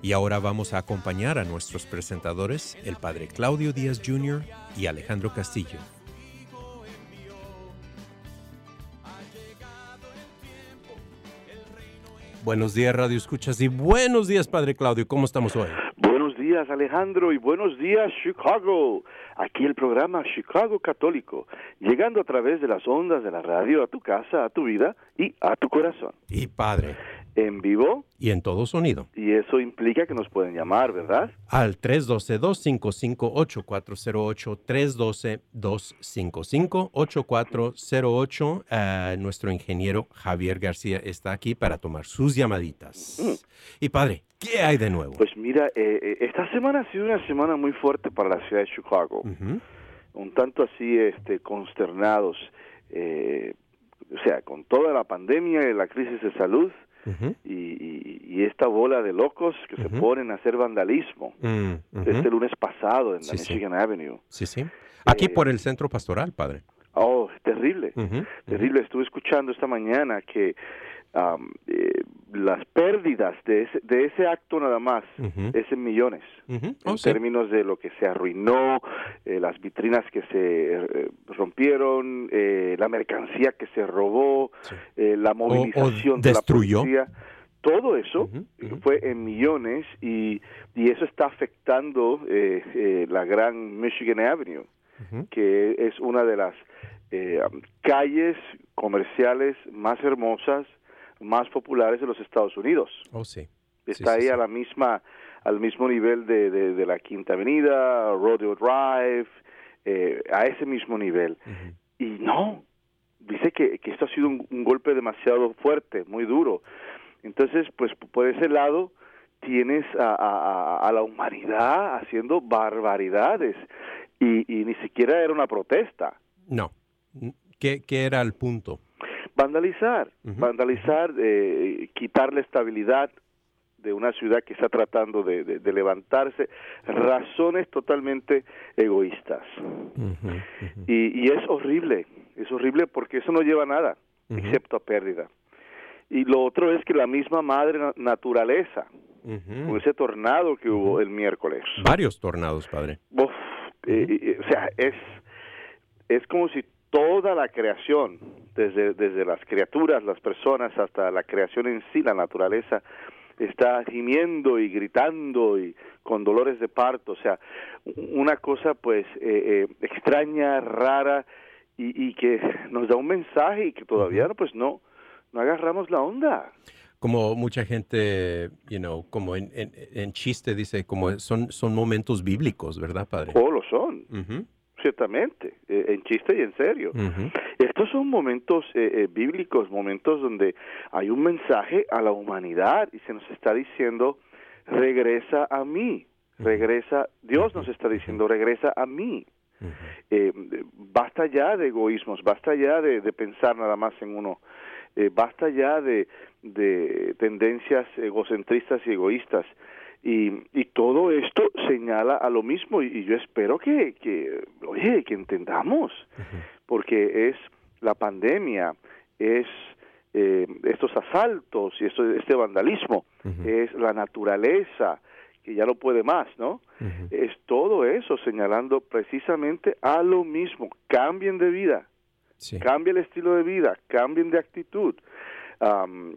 Y ahora vamos a acompañar a nuestros presentadores, el padre Claudio Díaz Jr. y Alejandro Castillo. Buenos días, Radio Escuchas, y buenos días, padre Claudio. ¿Cómo estamos hoy? Buenos días Alejandro y buenos días Chicago. Aquí el programa Chicago Católico, llegando a través de las ondas de la radio a tu casa, a tu vida y a tu corazón. Y padre, En vivo y en todo sonido. y eso implica que nos pueden llamar, ¿verdad? Al 312-255-8408, 312-255-8408. Ah, nuestro ingeniero Javier García está aquí para tomar sus llamaditas. Y padre, ¿qué hay de nuevo? Pues mira, eh, eh, esta semana ha sido una semana muy fuerte para la ciudad de Chicago. Un tanto así este, consternados, eh, o sea, con toda la pandemia y la crisis de salud Y, y- y esta bola de locos que se ponen a hacer vandalismo. Mm. Este lunes pasado en la sí. Michigan Avenue. Sí, sí. Aquí Eh, por el centro pastoral, padre. Oh, terrible, terrible. Estuve escuchando esta mañana que am, eh, las pérdidas de ese, de ese acto nada más Ujú. es en millones. En Oh, sí. términos de lo que se arruinó, eh, las vitrinas que se eh, rompieron, eh, la mercancía que se robó, Sí. eh, la movilización de destruyó. la policía. Todo eso ujú. fue en millones y, y eso está afectando eh, eh, la gran Michigan Avenue, que es una de las eh, calles comerciales más hermosas, más populares de los Estados Unidos Oh, sí. está sí, ahí sí. a la misma al mismo nivel de, de, de la Quinta Avenida, Rodeo Drive, eh, a ese mismo nivel. Y no, dice que, que esto ha sido un, un golpe demasiado fuerte, muy duro. Entonces, pues por ese lado tienes a- a la humanidad haciendo barbaridades y, y ni siquiera era una protesta. No. ¿Qué, qué era el punto? Vandalizar, vandalizar, eh, quitar la estabilidad de una ciudad que está tratando de, de- de levantarse, razones totalmente egoístas. Y, y es horrible, es horrible porque eso no lleva a nada, excepto a pérdida. Y lo otro es que la misma madre na- naturaleza, con ese tornado que hubo el miércoles, Varios tornados, padre. uf, eh, eh, o sea, es, es como si toda la creación, desde, desde las criaturas, las personas, hasta la creación en sí, la naturaleza, está gimiendo y gritando y con dolores de parto, o sea, una cosa pues eh, eh, extraña, rara y, y que nos da un mensaje y que todavía no pues no no agarramos la onda. Como mucha gente, you know, como en, en- en chiste dice, como son, son momentos bíblicos, ¿verdad, padre? O lo son. Ujú. Ciertamente, eh, en chiste y en serio. Estos son momentos eh, eh, bíblicos, momentos donde hay un mensaje a la humanidad y se nos está diciendo, regresa a mí, regresa, Dios nos está diciendo, regresa a mí. basta ya de egoísmos, basta ya de, pensar nada más en uno, basta ya de, de tendencias egocentristas y egoístas. Y, y todo esto señala a lo mismo y, yo espero que, que, oye, que entendamos, porque es la pandemia, es eh, estos asaltos y esto, este vandalismo, es la naturaleza que ya no puede más, ¿no? Es todo eso señalando precisamente a lo mismo. Cambien de vida, cambien el estilo de vida, cambien de actitud.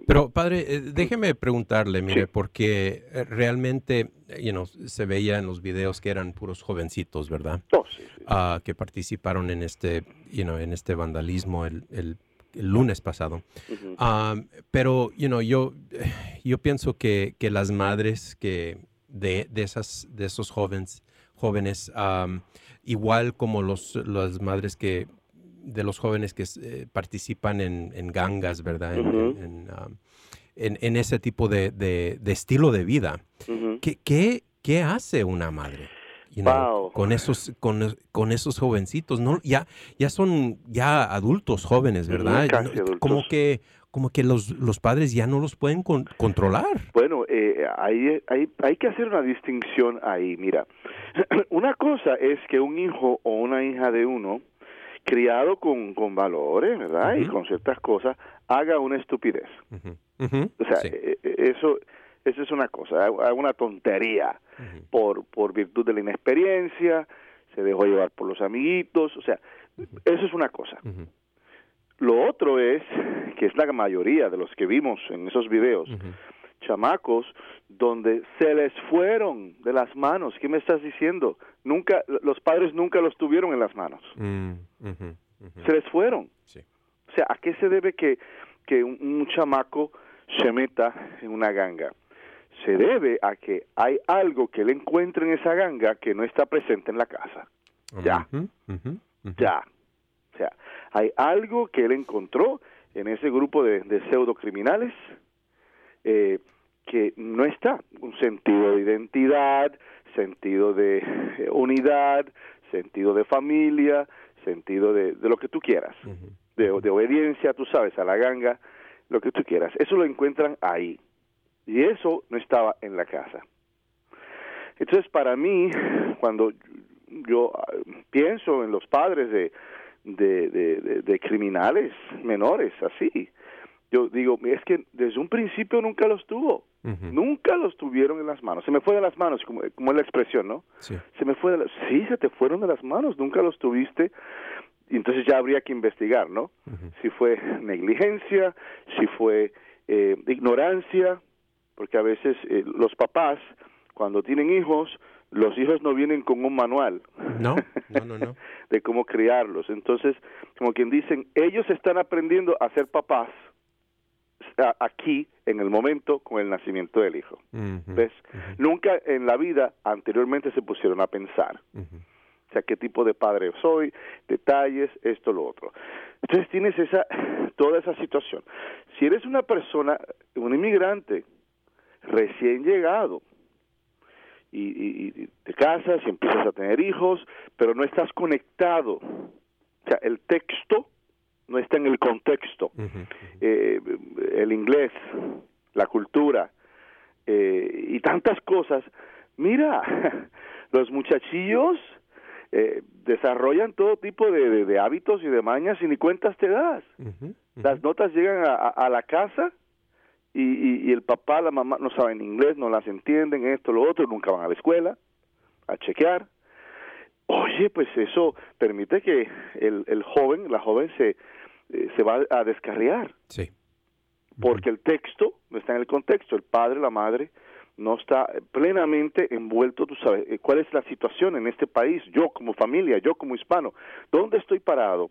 Pero padre, eh, déjeme preguntarle, mire, porque eh, realmente, you se veía en los videos que eran puros jovencitos, ¿verdad? Oh, ah, que participaron en este, you en este vandalismo el, el, lunes pasado. pero, you know, yo, yo pienso que, que las madres que de, de, esas, de esos jóvenes, jóvenes igual como los, las madres que de los jóvenes que eh, participan en, gangas, ¿verdad? En, en, ese tipo de, de, estilo de vida. ¿Qué, qué, qué, hace una madre? con esos con, con, esos jovencitos no ya ya son ya adultos jóvenes verdad como que como que los, los padres ya no los pueden controlar. Bueno eh, hay, hay, hay que hacer una distinción ahí. Mira una cosa es que un hijo o una hija de uno criado con, con valores, ¿verdad? Y con ciertas cosas, haga una estupidez. O sea, e, e, eso, eso es una cosa, haga una tontería por, por virtud de la inexperiencia, se dejó llevar por los amiguitos, o sea, eso es una cosa. Lo otro es, que es la mayoría de los que vimos en esos videos, chamacos donde se les fueron de las manos. ¿Qué me estás diciendo? Nunca, los padres nunca los tuvieron en las manos. Mm, se les fueron. O sea, ¿a qué se debe que, que un, chamaco se meta en una ganga? Se debe a que hay algo que él encuentra en esa ganga que no está presente en la casa. Ya. Ya. O sea, hay algo que él encontró en ese grupo de, de pseudo criminales eh, que no está. Un sentido de identidad, sentido de unidad, sentido de familia, sentido de, de lo que tú quieras, de, de, obediencia, tú sabes, a la ganga, lo que tú quieras. Eso lo encuentran ahí. Y eso no estaba en la casa. Entonces, para mí, cuando yo ah, pienso en los padres de, de criminales menores, así, yo digo, es que desde un principio nunca los tuvo, nunca los tuvieron en las manos, se me fue de las manos, como, como es la expresión, ¿no? Sí. Se me fue de las, sí, se te fueron de las manos, nunca los tuviste, y entonces ya habría que investigar, ¿no? Si fue negligencia, si fue eh, ignorancia, porque a veces eh, los papás, cuando tienen hijos, los hijos no vienen con un manual. No, no, no, de cómo criarlos. Entonces, como quien dicen, ellos están aprendiendo a ser papás aquí en el momento con el nacimiento del hijo. ¿Ves? Nunca en la vida anteriormente se pusieron a pensar. O sea, qué tipo de padre soy, detalles, esto, lo otro. Entonces tienes esa, toda esa situación. Si eres una persona, un inmigrante recién llegado, y, y, te casas y empiezas a tener hijos, pero no estás conectado. O sea, el texto no está en el contexto. Eh, el inglés, la cultura eh, y tantas cosas. Mira, los muchachillos eh, desarrollan todo tipo de, hábitos y de mañas y ni cuentas te das. Las notas llegan a, la casa y, y, el papá, la mamá no saben inglés, no las entienden, esto, lo otro, nunca van a la escuela a chequear. Oye, pues eso permite que el, el joven, la joven se, eh, se va a descarriar. Sí. Porque el texto no está en el contexto, el padre, la madre no está plenamente envuelto, tú sabes, eh, cuál es la situación en este país, yo como familia, yo como hispano, ¿dónde estoy parado?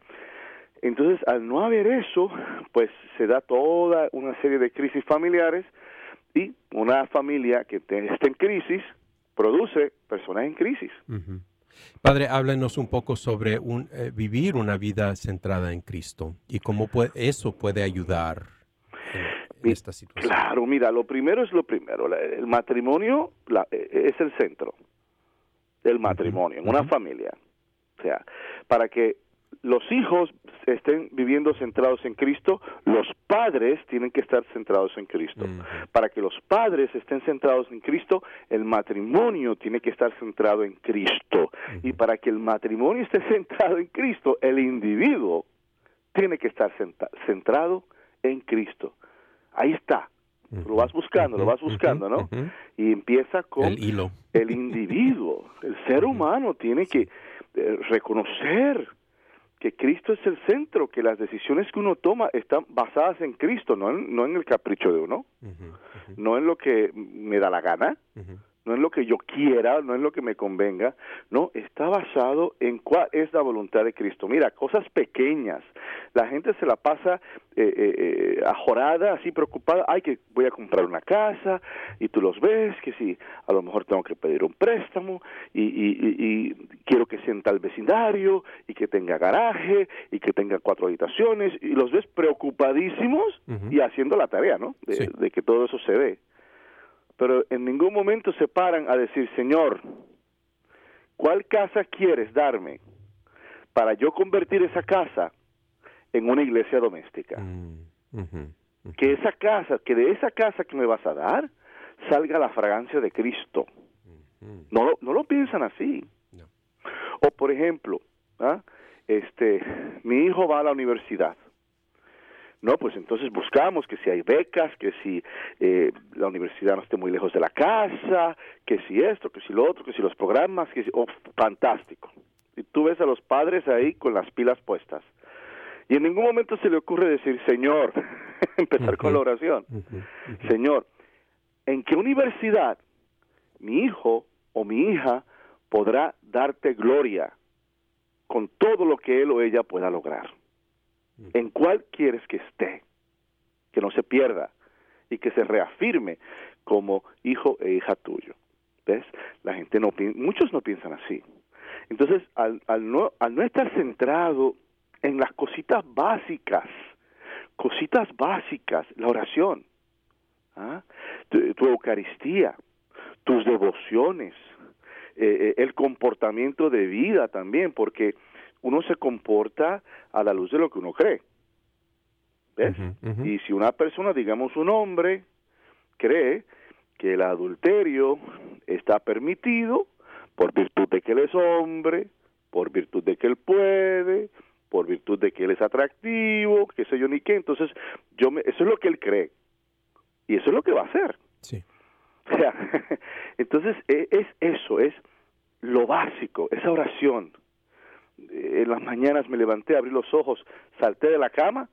Entonces, al no haber eso, pues se da toda una serie de crisis familiares y una familia que está en crisis produce personas en crisis. Padre, háblenos un poco sobre un, eh, vivir una vida centrada en Cristo y cómo eso puede ayudar esta situación. Claro, mira, lo primero es lo primero. El matrimonio la, e, es el centro del matrimonio, en una familia. O sea, para que los hijos estén viviendo centrados en Cristo, los padres tienen que estar centrados en Cristo. Para que los padres estén centrados en Cristo, el matrimonio tiene que estar centrado en Cristo. Y para que el matrimonio esté centrado en Cristo, el individuo tiene que estar centrado en Cristo. Ahí está. Lo vas buscando, lo vas buscando, ¿no? Y empieza con el hilo. El individuo, el ser humano tiene que eh, reconocer que Cristo es el centro, que las decisiones que uno toma están basadas en Cristo, no en, no en el capricho de uno, no en lo que me da la gana, no es lo que yo quiera, no es lo que me convenga, no, está basado en cuál es la voluntad de Cristo. Mira, cosas pequeñas, la gente se la pasa eh, eh, eh, ajorada, así preocupada, ay, que voy a comprar una casa, y tú los ves, que si a lo mejor tengo que pedir un préstamo, y, y, quiero que sea en tal vecindario, y que tenga garaje, y que tenga cuatro habitaciones, y los ves preocupadísimos y haciendo la tarea, ¿no? de que todo eso se dé pero en ningún momento se paran a decir, Señor, ¿cuál casa quieres darme para yo convertir esa casa en una iglesia doméstica? Mm, que esa casa, que de esa casa que me vas a dar, salga la fragancia de Cristo. no, no lo piensan así. O por ejemplo, ¿ah? este, mi hijo va a la universidad no, pues entonces buscamos que si hay becas, que si eh, la universidad no esté muy lejos de la casa, que si esto, que si lo otro, que si los programas, que si, oh, fantástico. Y tú ves a los padres ahí con las pilas puestas. Y en ningún momento se le ocurre decir, Señor, empezar con la oración, Señor, ¿en qué universidad mi hijo o mi hija podrá darte gloria con todo lo que él o ella pueda lograr? En cuál quieres que esté, que no se pierda y que se reafirme como hijo e hija tuyo. ¿Ves? La gente no muchos no piensan así. Entonces, al, al, no, al no estar centrado en las cositas básicas, cositas básicas, la oración, ¿ah? tu, Eucaristía, tus devociones, eh, eh, el comportamiento de vida también, porque uno se comporta a la luz de lo que uno cree. ¿Ves? Y si una persona, digamos un hombre, cree que el adulterio está permitido por virtud de que él es hombre, por virtud de que él puede, por virtud de que él es atractivo, qué sé yo ni qué, entonces yo me, eso es lo que él cree y eso es lo que va a hacer. Sí. O sea, entonces e, es eso, es lo básico, esa oración, en las mañanas me levanté, abrí los ojos, salté de la cama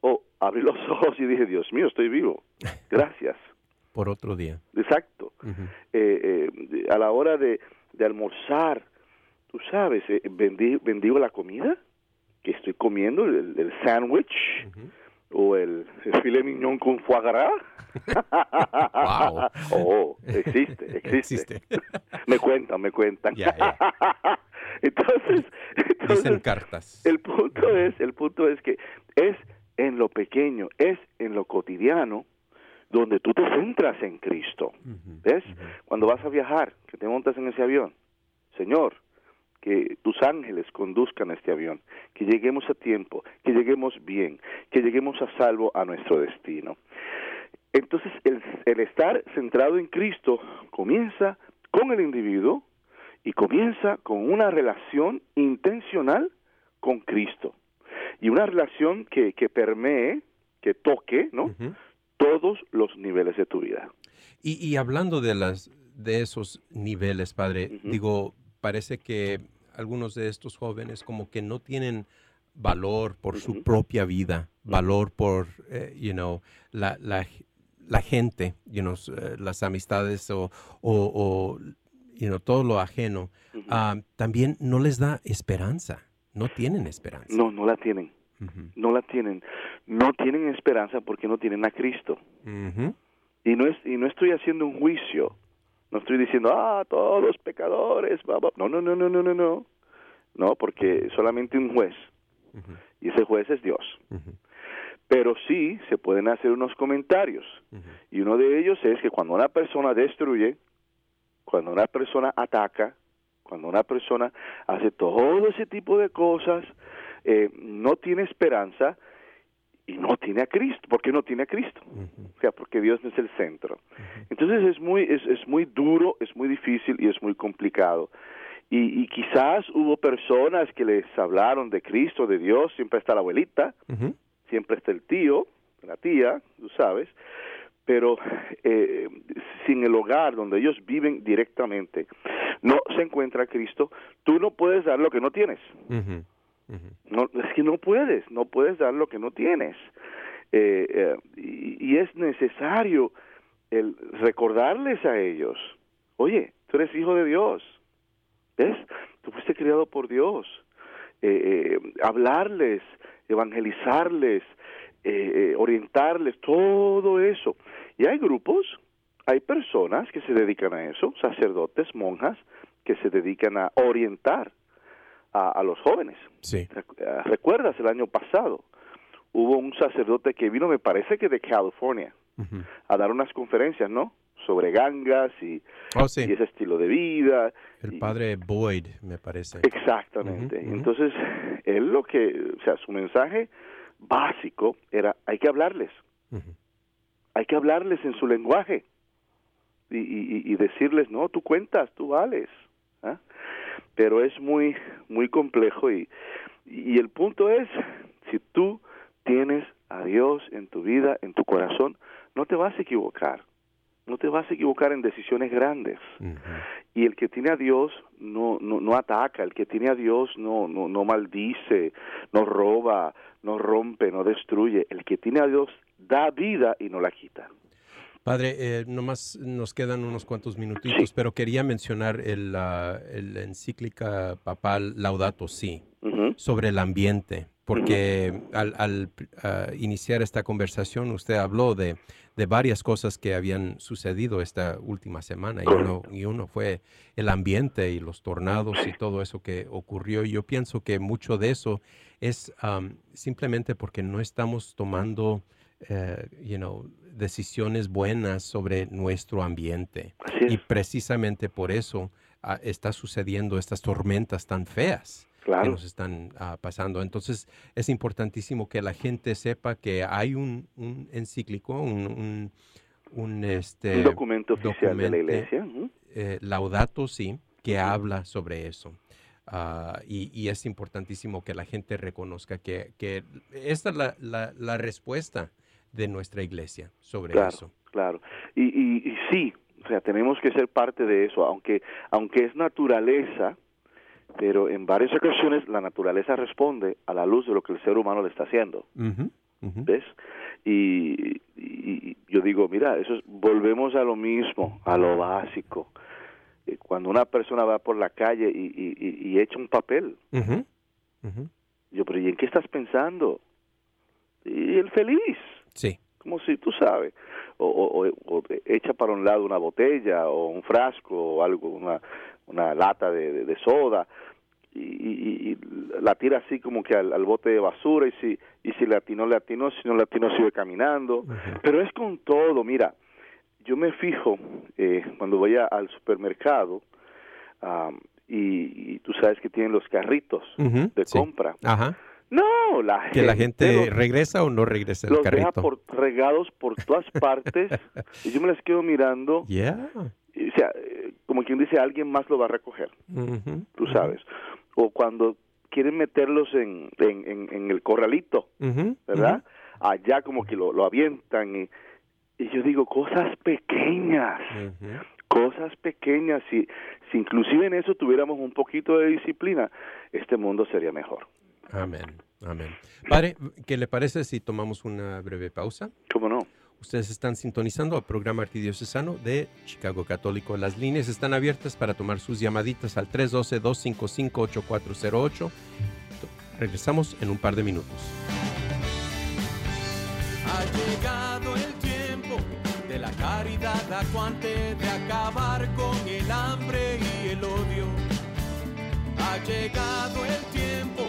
o abrí los ojos y dije, Dios mío, estoy vivo. Gracias. Por otro día. Exacto. Eh, eh, a la hora de, de almorzar, tú sabes, eh, bendigo, la comida que estoy comiendo, el, el sándwich o el, el filet mignon con foie gras. wow. oh, existe, existe. me cuentan, me cuentan. Entonces, Dicen cartas. El punto es, el punto es que es en lo pequeño, es en lo cotidiano donde tú te centras en Cristo. ¿Ves? Cuando vas a viajar, que te montas en ese avión, Señor, que tus ángeles conduzcan este avión, que lleguemos a tiempo, que lleguemos bien, que lleguemos a salvo a nuestro destino. Entonces, el, el estar centrado en Cristo comienza con el individuo, y comienza con una relación intencional con Cristo. Y una relación que, que permee, que toque, ¿no? Todos los niveles de tu vida. Y, hablando de las de esos niveles, padre, digo, parece que algunos de estos jóvenes como que no tienen valor por su propia vida, valor por, eh, you know, la, la, la gente, you know, eh, las amistades o, o, todo lo ajeno, ah, también no les da esperanza. No tienen esperanza. No, no la tienen. No la tienen. No tienen esperanza porque no tienen a Cristo. Y no es y no estoy haciendo un juicio No estoy diciendo, ah, todos pecadores. No, no, no, no, no, no, no. No, porque solamente un juez. Y ese juez es Dios. Pero sí se pueden hacer unos comentarios. Y uno de ellos es que cuando una persona destruye, cuando una persona ataca, cuando una persona hace todo ese tipo de cosas, eh, no tiene esperanza y no tiene a Cristo. ¿Por qué no tiene a Cristo? O sea, porque Dios no es el centro. Entonces es muy, es, es muy duro, es muy difícil y es muy complicado. Y, y, quizás hubo personas que les hablaron de Cristo, de Dios, siempre está la abuelita, siempre está el tío, la tía, tú sabes, pero eh, sin el hogar donde ellos viven directamente, no se encuentra Cristo, tú no puedes dar lo que no tienes. No, es que no puedes, no puedes dar lo que no tienes. Eh, eh, y, y, es necesario el recordarles a ellos, oye, tú eres hijo de Dios, ¿ves? Tú fuiste criado por Dios. hablarles, evangelizarles, eh, orientarles, todo eso. Y hay grupos, hay personas que se dedican a eso, sacerdotes, monjas, que se dedican a orientar a, los jóvenes. Sí. Eh, ¿Recuerdas el año pasado? Hubo un sacerdote que vino, me parece que de California, a dar unas conferencias, ¿no? Sobre gangas y, oh, y ese estilo de vida. El padre Boyd, me parece. Exactamente. Entonces, él lo que, o sea, su mensaje básico era, hay que hablarles. Hay que hablarles en su lenguaje y, y, decirles, no, tú cuentas, tú vales. ¿ah? Pero es muy, muy complejo y, y el punto es, si tú tienes a Dios en tu vida, en tu corazón, no te vas a equivocar. No te vas a equivocar en decisiones grandes. Y el que tiene a Dios no, no, no ataca, el que tiene a Dios no, no, no maldice, no roba, no rompe, no destruye. El que tiene a Dios da vida y no la quita. Padre, eh, nomás nos quedan unos cuantos minutitos, pero quería mencionar el, el encíclica papal Laudato Si sobre el ambiente, porque al, al iniciar esta conversación usted habló de, de, varias cosas que habían sucedido esta última semana y uno, y uno fue el ambiente y los tornados y todo eso que ocurrió. Y yo pienso que mucho de eso es simplemente porque no estamos tomando, eh, you know, decisiones buenas sobre nuestro ambiente. Y precisamente por eso uh, está sucediendo estas tormentas tan feas. Que nos están uh, pasando. Entonces es importantísimo que la gente sepa que hay un, un encíclico, un, un, este, documento oficial de la iglesia. Eh, laudato, sí, que habla sobre eso. Uh, y, y, es importantísimo que la gente reconozca que, que esta es la, la, la, respuesta de nuestra iglesia sobre eso. Claro, y, y, y, sí, o sea, tenemos que ser parte de eso, aunque, aunque es naturaleza, pero en varias ocasiones la naturaleza responde a la luz de lo que el ser humano le está haciendo. ¿Ves? Y, y, yo digo, mira, eso es, volvemos a lo mismo, a lo básico eh, cuando una persona va por la calle y, y, echa un papel. Yo, pero ¿y en qué estás pensando? Y el feliz. Sí. Como si tú sabes. O, o, echa para un lado una botella o un frasco o algo, una, una lata de, de, soda. Y, y, la tira así como que al, bote de basura y si y si le atinó, le atinó, si no le atinó sigue caminando. Pero es con todo, mira, yo me fijo eh, cuando voy al supermercado y, tú sabes que tienen los carritos de compra. Ajá. No, la gente. ¿Que la gente regresa o no regresa el los carrito? Deja por, regados por todas partes y yo me las quedo mirando. Yeah. o sea, como quien dice, alguien más lo va a recoger. Tú sabes. O cuando quieren meterlos en, en, en, el corralito, ¿verdad? Allá como que lo, lo avientan y y yo digo, cosas pequeñas, cosas pequeñas, si, si inclusive en eso tuviéramos un poquito de disciplina, este mundo sería mejor. Amén, amén. Padre, ¿qué le parece si tomamos una breve pausa? ¿Cómo no? Ustedes están sintonizando al programa arquidiocesano de Chicago Católico. Las líneas están abiertas para tomar sus llamaditas al 312-255-8408. Regresamos en un par de minutos. Ha llegado el de la caridad acuante, de acabar con el hambre y el odio. Ha llegado el tiempo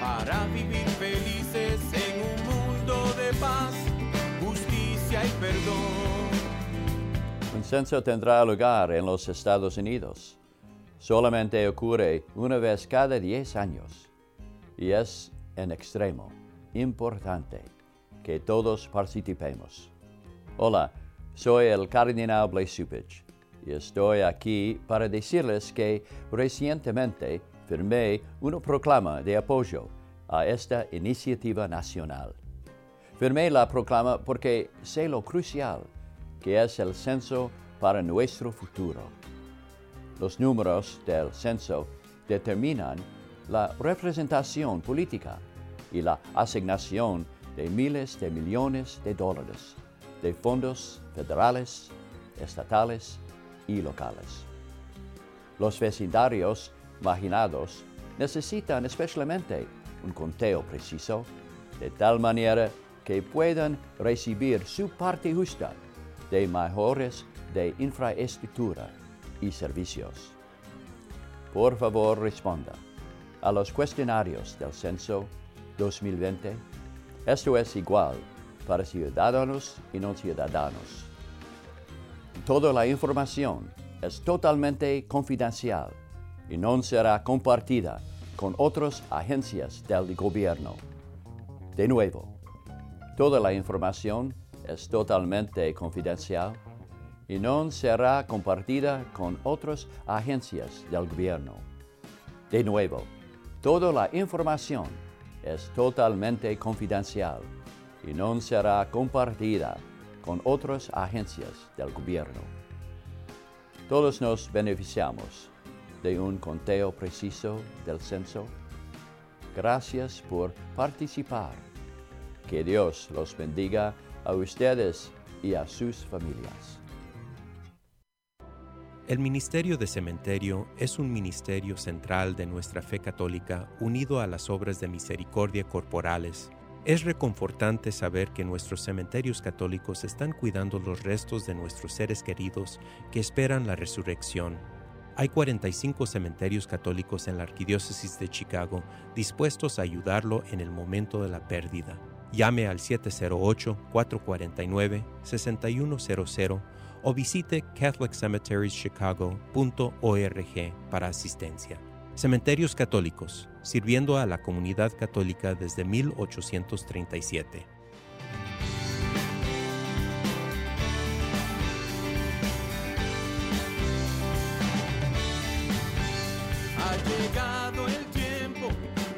para vivir felices en un mundo de paz, perdón. Un censo tendrá lugar en los Estados Unidos. Solamente ocurre una vez cada 10 años y es en extremo importante que todos participemos. Hola, soy el cardenal Blaise y estoy aquí para decirles que recientemente firmé una proclama de apoyo a esta iniciativa nacional. Firmé la proclama porque sé lo crucial que es el censo para nuestro futuro. Los números del censo determinan la representación política y la asignación de miles de millones de dólares de fondos federales, estatales y locales. Los vecindarios marginados necesitan especialmente un conteo preciso, de tal manera que puedan recibir su parte justa de mejores de infraestructura y servicios. Por favor, responda a los cuestionarios del censo 2020. Esto es igual para ciudadanos y no ciudadanos. Toda la información es totalmente confidencial y no será compartida con otras agencias del gobierno. De nuevo, toda la información es totalmente confidencial y no será compartida con otras agencias del gobierno. De nuevo, toda la información es totalmente confidencial y no será compartida con otras agencias del gobierno. Todos nos beneficiamos de un conteo preciso del censo. Gracias por participar. Que Dios los bendiga a ustedes y a sus familias. El Ministerio de Cementerio es un ministerio central de nuestra fe católica unido a las obras de misericordia corporales. Es reconfortante saber que nuestros cementerios católicos están cuidando los restos de nuestros seres queridos que esperan la resurrección. Hay 45 cementerios católicos en la Arquidiócesis de Chicago dispuestos a ayudarlo en el momento de la pérdida. Llame al 708-449-6100 o visite catholiccemeterieschicago.org para asistencia. Cementerios Católicos, sirviendo a la comunidad católica desde 1837. Ha llegado el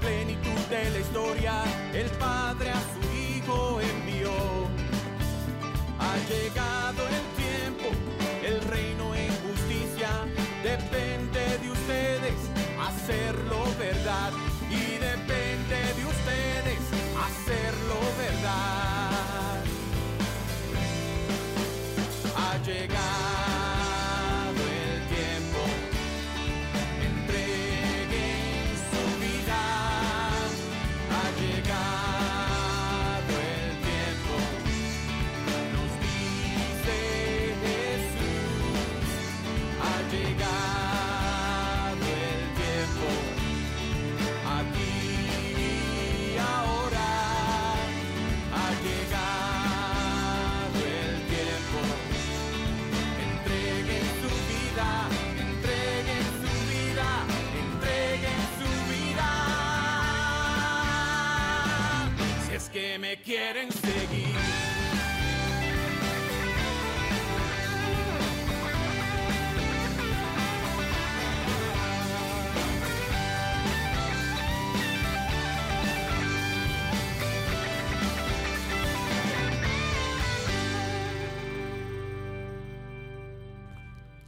plenitud de la historia, el Padre a quieren seguir.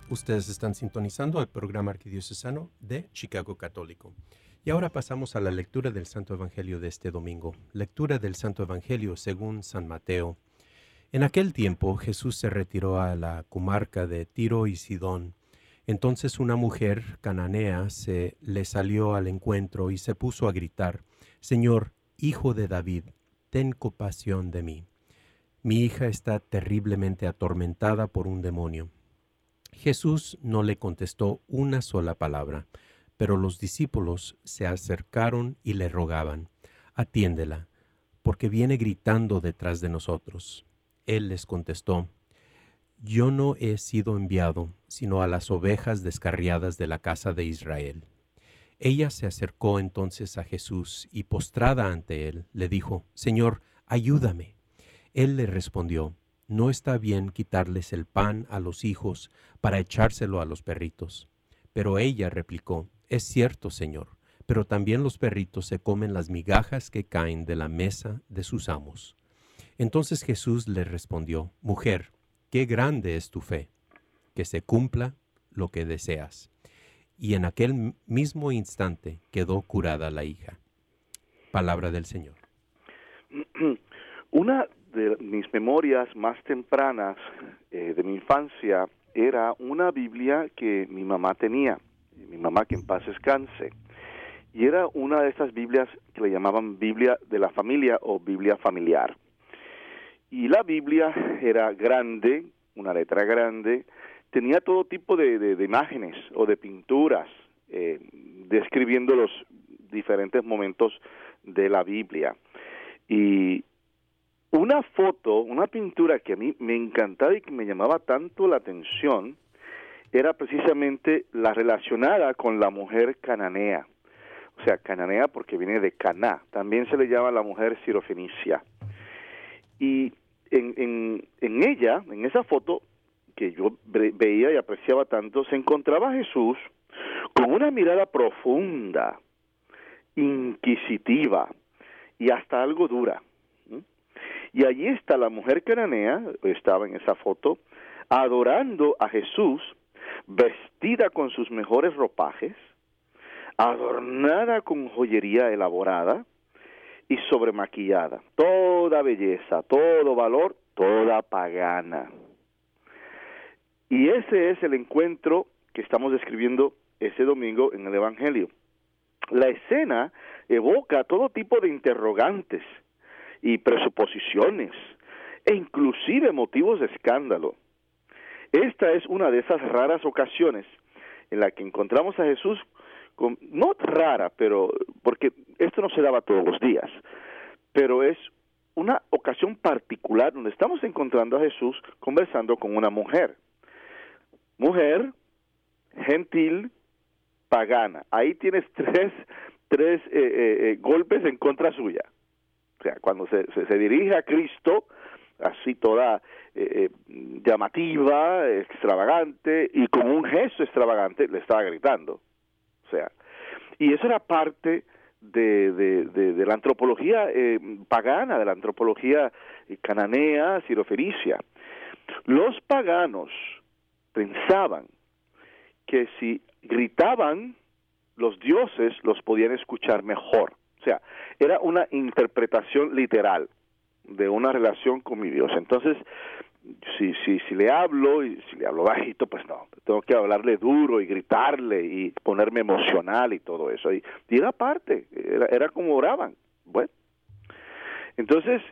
Ustedes están sintonizando el programa arquidiocesano de Chicago Católico. Y ahora pasamos a la lectura del Santo Evangelio de este domingo. Lectura del Santo Evangelio según San Mateo. En aquel tiempo Jesús se retiró a la comarca de Tiro y Sidón. Entonces una mujer cananea se le salió al encuentro y se puso a gritar, Señor, hijo de David, ten compasión de mí. Mi hija está terriblemente atormentada por un demonio. Jesús no le contestó una sola palabra pero los discípulos se acercaron y le rogaban, Atiéndela, porque viene gritando detrás de nosotros. Él les contestó, Yo no he sido enviado sino a las ovejas descarriadas de la casa de Israel. Ella se acercó entonces a Jesús y postrada ante él, le dijo, Señor, ayúdame. Él le respondió, No está bien quitarles el pan a los hijos para echárselo a los perritos. Pero ella replicó, es cierto, Señor, pero también los perritos se comen las migajas que caen de la mesa de sus amos. Entonces Jesús le respondió, Mujer, qué grande es tu fe, que se cumpla lo que deseas. Y en aquel mismo instante quedó curada la hija. Palabra del Señor. Una de mis memorias más tempranas eh, de mi infancia era una Biblia que mi mamá tenía mi mamá que en paz descanse. Y era una de estas Biblias que le llamaban Biblia de la familia o Biblia familiar. Y la Biblia era grande, una letra grande, tenía todo tipo de, imágenes o de pinturas eh, describiendo los diferentes momentos de la Biblia. Y una foto, una pintura que a mí me encantaba y que me llamaba tanto la atención, era precisamente la relacionada con la mujer cananea. O sea, cananea porque viene de Caná. También se le llama la mujer sirofenicia. Y en, en, en ella, en esa foto que yo veía y apreciaba tanto, se encontraba Jesús con una mirada profunda, inquisitiva y hasta algo dura. Y allí está la mujer cananea, estaba en esa foto, adorando a Jesús vestida con sus mejores ropajes, adornada con joyería elaborada y sobremaquillada, toda belleza, todo valor, toda pagana. Y ese es el encuentro que estamos describiendo ese domingo en el Evangelio. La escena evoca todo tipo de interrogantes y presuposiciones e inclusive motivos de escándalo. Esta es una de esas raras ocasiones en la que encontramos a Jesús, no rara, pero porque esto no se daba todos los días, pero es una ocasión particular donde estamos encontrando a Jesús conversando con una mujer. Mujer, gentil, pagana. Ahí tienes tres, tres eh, eh, eh, golpes en contra suya. O sea, cuando se, se dirige a Cristo, así toda eh, eh, llamativa, extravagante, y con un gesto extravagante le estaba gritando. O sea, y eso era parte de, de, la antropología eh, pagana, de la antropología cananea, sirofenicia. Los paganos pensaban que si gritaban, los dioses los podían escuchar mejor. O sea, era una interpretación literal de una relación con mi Dios. Entonces, si, si, si le hablo y si le hablo bajito, pues no, tengo que hablarle duro y gritarle y ponerme emocional y todo eso. Y, era parte, era, era como oraban. Bueno, entonces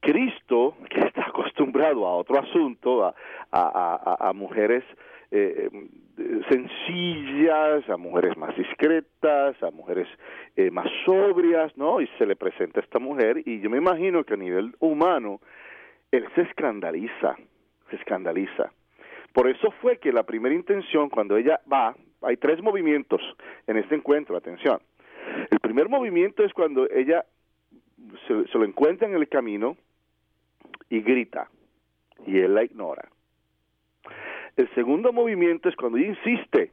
Cristo, que está acostumbrado a otro asunto, a, a, a, mujeres eh, sencillas, a mujeres más discretas, a mujeres eh, más sobrias, ¿no? Y se le presenta a esta mujer y yo me imagino que a nivel humano él se escandaliza, se escandaliza. Por eso fue que la primera intención, cuando ella va, hay tres movimientos en este encuentro, atención. El primer movimiento es cuando ella se, se lo encuentra en el camino y grita, y él la ignora. El segundo movimiento es cuando ella insiste,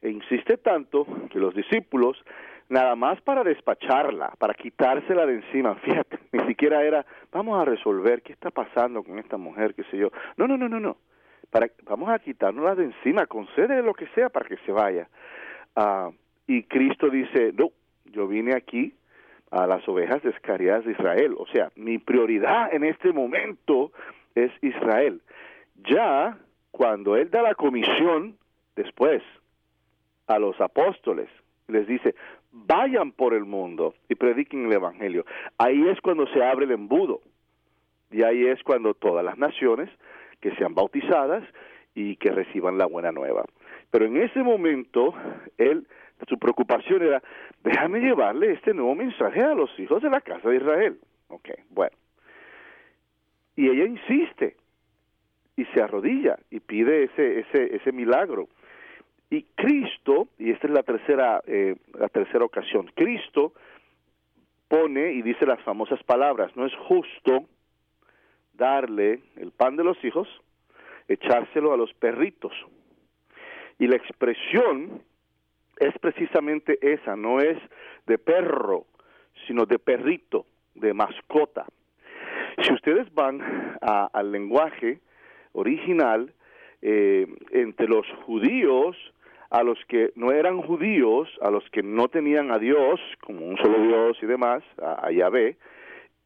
e insiste tanto que los discípulos nada más para despacharla, para quitársela de encima. Fíjate, ni siquiera era, vamos a resolver qué está pasando con esta mujer, qué sé yo. No, no, no, no, no. Para, vamos a quitárnosla de encima, concede lo que sea para que se vaya. Ah, y Cristo dice, no, yo vine aquí a las ovejas descariadas de Israel. O sea, mi prioridad en este momento es Israel. Ya cuando Él da la comisión, después, a los apóstoles, les dice, vayan por el mundo y prediquen el Evangelio. Ahí es cuando se abre el embudo. Y ahí es cuando todas las naciones que sean bautizadas y que reciban la buena nueva. Pero en ese momento, él, su preocupación era, déjame llevarle este nuevo mensaje a los hijos de la casa de Israel. Ok, bueno. Y ella insiste y se arrodilla y pide ese, ese, ese milagro. Y Cristo, y esta es la tercera, eh, la tercera ocasión, Cristo pone y dice las famosas palabras, no es justo darle el pan de los hijos, echárselo a los perritos. Y la expresión es precisamente esa, no es de perro, sino de perrito, de mascota. Si ustedes van al lenguaje original, eh, entre los judíos a los que no eran judíos, a los que no tenían a Dios como un solo Dios y demás, a, Yahvé,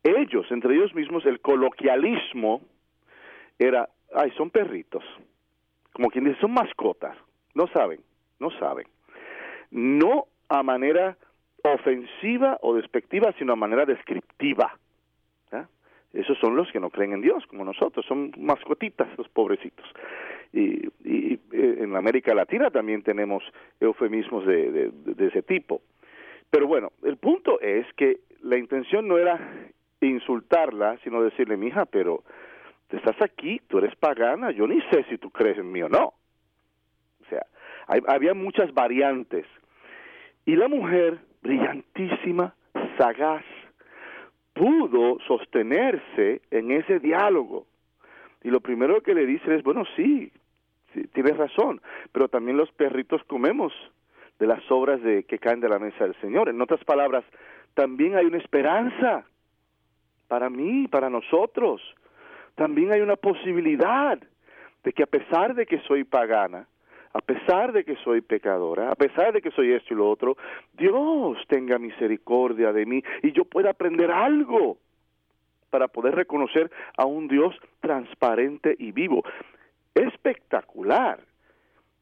ellos, entre ellos mismos, el coloquialismo era, ay, son perritos, como quien dice, son mascotas, no saben, no saben. No a manera ofensiva o despectiva, sino a manera descriptiva. Esos son los que no creen en Dios, como nosotros, son mascotitas, los pobrecitos y, y, eh, en América Latina también tenemos eufemismos de, de, ese tipo. Pero bueno, el punto es que la intención no era insultarla, sino decirle, mija, pero estás aquí, tú eres pagana, yo ni sé si tú crees en mí o no. O sea, había muchas variantes. Y la mujer, brillantísima, sagaz, pudo sostenerse en ese diálogo. Y lo primero que le dice es, bueno, sí, tienes razón, pero también los perritos comemos de las obras de, que caen de la mesa del Señor. En otras palabras, también hay una esperanza para mí, para nosotros. También hay una posibilidad de que a pesar de que soy pagana, a pesar de que soy pecadora, a pesar de que soy esto y lo otro, Dios tenga misericordia de mí y yo pueda aprender algo para poder reconocer a un Dios transparente y vivo. Espectacular.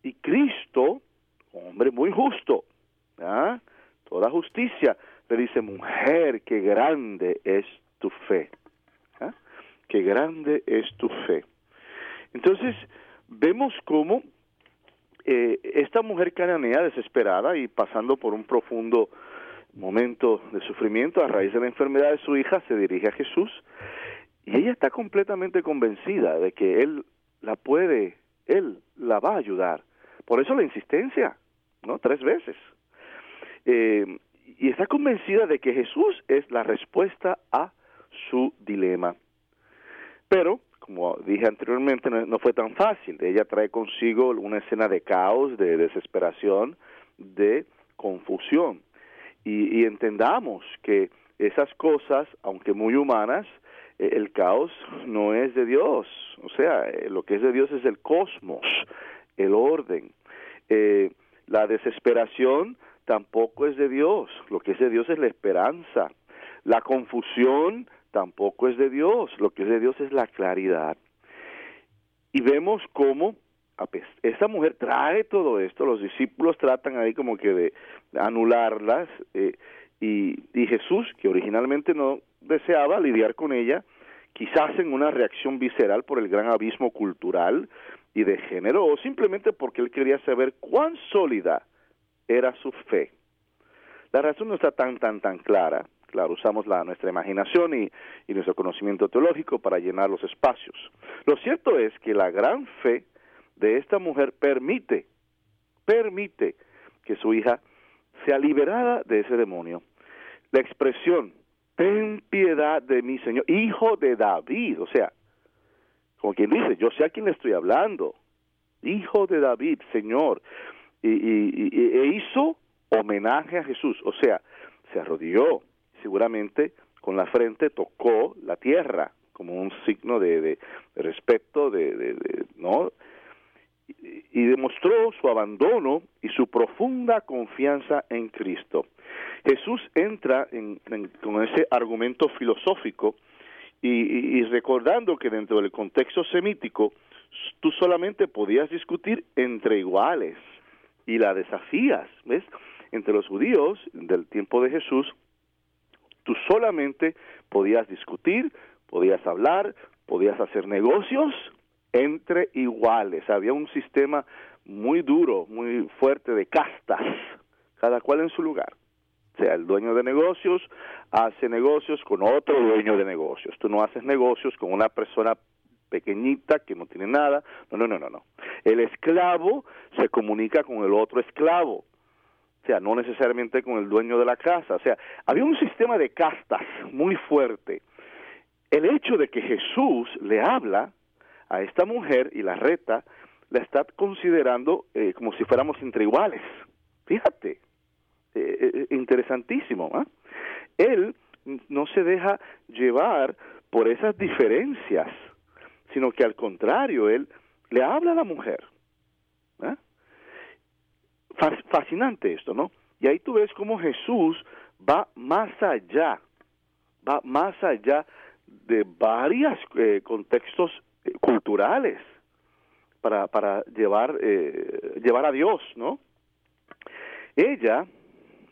Y Cristo, hombre muy justo, ¿ah? toda justicia, le dice, mujer, qué grande es tu fe. ¿ah? Qué grande es tu fe. Entonces, vemos cómo eh, esta mujer cananea desesperada y pasando por un profundo momento de sufrimiento a raíz de la enfermedad de su hija, se dirige a Jesús y ella está completamente convencida de que Él la puede, Él la va a ayudar. Por eso la insistencia, ¿no? Tres veces. Eh, y está convencida de que Jesús es la respuesta a su dilema. Pero, como dije anteriormente, no, fue tan fácil. Ella trae consigo una escena de caos, de desesperación, de confusión. y, entendamos que esas cosas, aunque muy humanas, eh, el caos no es de Dios. O sea, eh, lo que es de Dios es el cosmos, el orden. Eh, la desesperación tampoco es de Dios. Lo que es de Dios es la esperanza. La confusión tampoco es de Dios. Lo que es de Dios es la claridad. Y vemos cómo esta mujer trae todo esto, los discípulos tratan ahí como que de anularlas eh, y, y Jesús, que originalmente no deseaba lidiar con ella, quizás en una reacción visceral por el gran abismo cultural y de género, o simplemente porque él quería saber cuán sólida era su fe. La razón no está tan, tan, tan clara. Claro, usamos la, nuestra imaginación y, y nuestro conocimiento teológico para llenar los espacios. Lo cierto es que la gran fe de esta mujer permite, permite que su hija sea liberada de ese demonio. La expresión, ten piedad de mí, Señor, hijo de David, o sea, como quien dice, yo sé a quién le estoy hablando, hijo de David, Señor, y, e hizo homenaje a Jesús, o sea, se arrodilló, seguramente con la frente tocó la tierra como un signo de, respeto, de, no y demostró su abandono y su profunda confianza en Cristo. Jesús entra en, con ese argumento filosófico y, recordando que dentro del contexto semítico tú solamente podías discutir entre iguales y la desafías, ¿ves? Entre los judíos del tiempo de Jesús, tú solamente podías discutir, podías hablar, podías hacer negocios entre iguales. Había un sistema muy duro, muy fuerte de castas, cada cual en su lugar. O sea, el dueño de negocios hace negocios con otro dueño de negocios. Tú no haces negocios con una persona pequeñita que no tiene nada. No, no, no, no, no. El esclavo se comunica con el otro esclavo. O sea, no necesariamente con el dueño de la casa. O sea, había un sistema de castas muy fuerte. El hecho de que Jesús le habla a esta mujer y la reta, la está considerando eh, como si fuéramos entre iguales. Fíjate, eh, eh, interesantísimo. ¿ah? Él no se deja llevar por esas diferencias, sino que al contrario, él le habla a la mujer. ¿ah? Fascinante esto, ¿no? Y ahí tú ves cómo Jesús va más allá, va más allá de varios contextos culturales para, para llevar, eh, llevar a Dios, ¿no? Ella,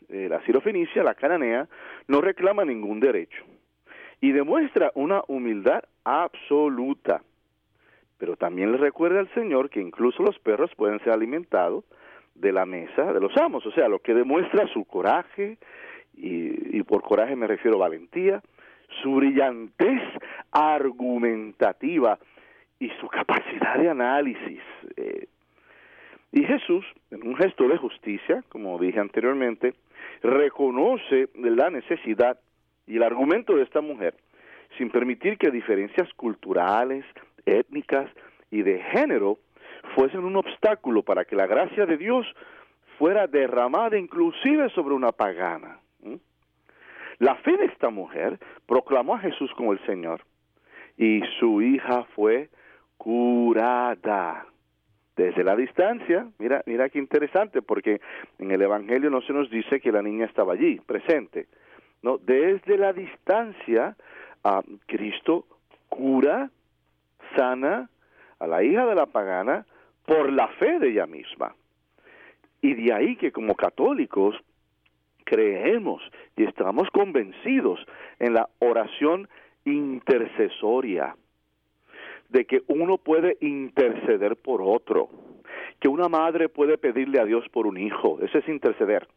eh, la sirofenicia, la cananea, no reclama ningún derecho y demuestra una humildad absoluta. Pero también le recuerda al Señor que incluso los perros pueden ser alimentados de la mesa de los amos, o sea, lo que demuestra su coraje, y, y por coraje me refiero a valentía, su brillantez argumentativa, y su capacidad de análisis. Eh, y Jesús, en un gesto de justicia, como dije anteriormente, reconoce la necesidad y el argumento de esta mujer, sin permitir que diferencias culturales, étnicas y de género fuesen un obstáculo para que la gracia de Dios fuera derramada inclusive sobre una pagana. La fe de esta mujer proclamó a Jesús como el Señor y su hija fue curada. Desde la distancia, mira, mira qué interesante, porque en el Evangelio no se nos dice que la niña estaba allí, presente. No, desde la distancia, a Cristo cura, sana a la hija de la pagana por la fe de ella misma. Y de ahí que como católicos creemos y estamos convencidos en la oración intercesoria de que uno puede interceder por otro, que una madre puede pedirle a Dios por un hijo, eso es interceder.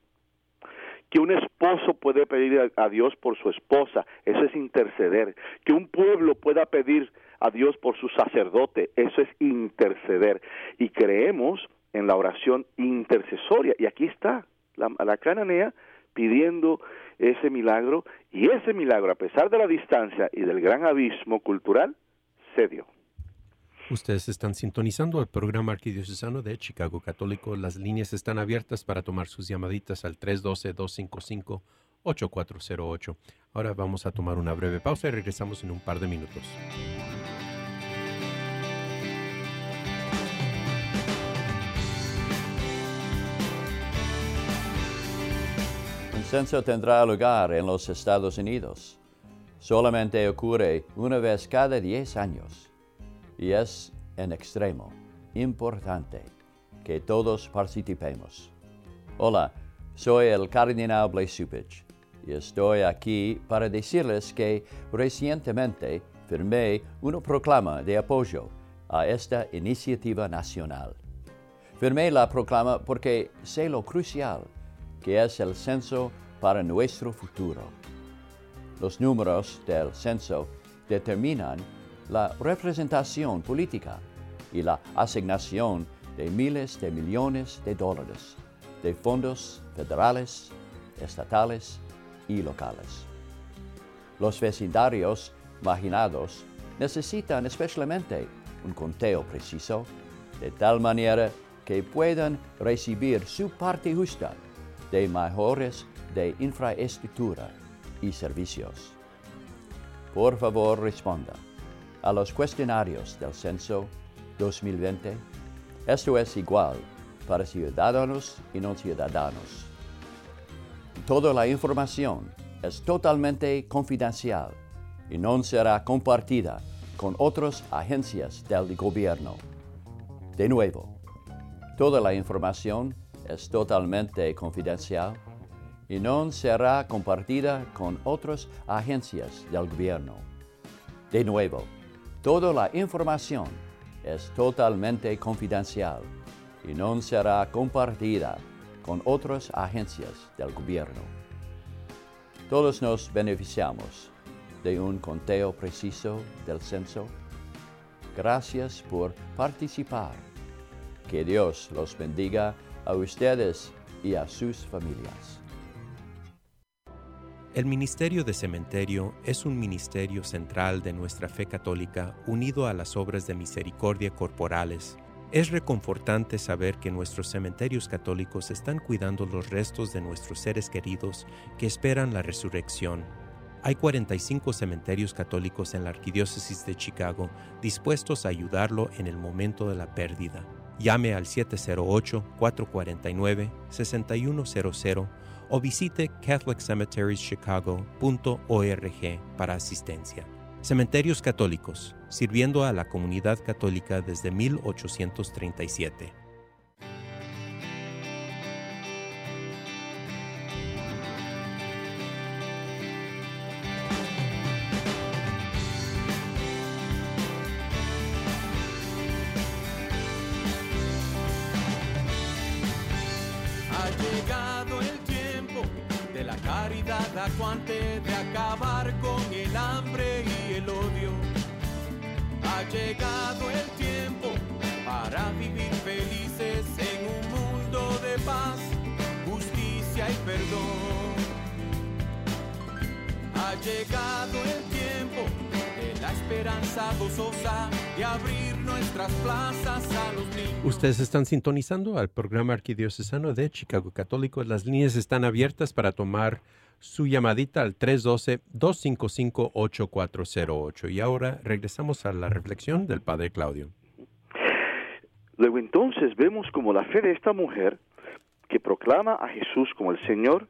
Que un esposo puede pedir a Dios por su esposa, eso es interceder. Que un pueblo pueda pedir a Dios por su sacerdote, eso es interceder. Y creemos en la oración intercesoria. Y aquí está la, cananea pidiendo ese milagro y ese milagro, a pesar de la distancia y del gran abismo cultural, se dio. Ustedes están sintonizando el programa arquidiocesano de Chicago Católico. Las líneas están abiertas para tomar sus llamaditas al 312-255-8408. Ahora vamos a tomar una breve pausa y regresamos en un par de minutos. Censo tendrá lugar en los Estados Unidos. Solamente ocurre una vez cada 10 años y es en extremo importante que todos participemos. Hola, soy el cardenal Blesupich y estoy aquí para decirles que recientemente firmé una proclama de apoyo a esta iniciativa nacional. Firmé la proclama porque sé lo crucial que es el censo para nuestro futuro. Los números del censo determinan la representación política y la asignación de miles de millones de dólares de fondos federales, estatales y locales. Los vecindarios marginados necesitan especialmente un conteo preciso, de tal manera que puedan recibir su parte justa de mejores de infraestructura y servicios. Por favor, responda a los cuestionarios del Censo 2020. Esto es igual para ciudadanos y no ciudadanos. Toda la información es totalmente confidencial y no será compartida con otras agencias del gobierno. De nuevo, toda la información es totalmente confidencial y no será compartida con otras agencias del gobierno. De nuevo, Toda la información es totalmente confidencial y no será compartida con otras agencias del gobierno. Todos nos beneficiamos de un conteo preciso del censo. Gracias por participar. Que Dios los bendiga a ustedes y a sus familias. El Ministerio de Cementerio es un ministerio central de nuestra fe católica unido a las obras de misericordia corporales. Es reconfortante saber que nuestros cementerios católicos están cuidando los restos de nuestros seres queridos que esperan la resurrección. Hay 45 cementerios católicos en la Arquidiócesis de Chicago dispuestos a ayudarlo en el momento de la pérdida. Llame al 708-449-6100 o visite catholiccemeterieschicago.org para asistencia. Cementerios Católicos, sirviendo a la comunidad católica desde 1837. Ustedes están sintonizando al programa arquidiocesano de Chicago Católico. Las líneas están abiertas para tomar su llamadita al 312-255-8408. Y ahora regresamos a la reflexión del Padre Claudio. Luego entonces vemos como la fe de esta mujer, que proclama a Jesús como el Señor,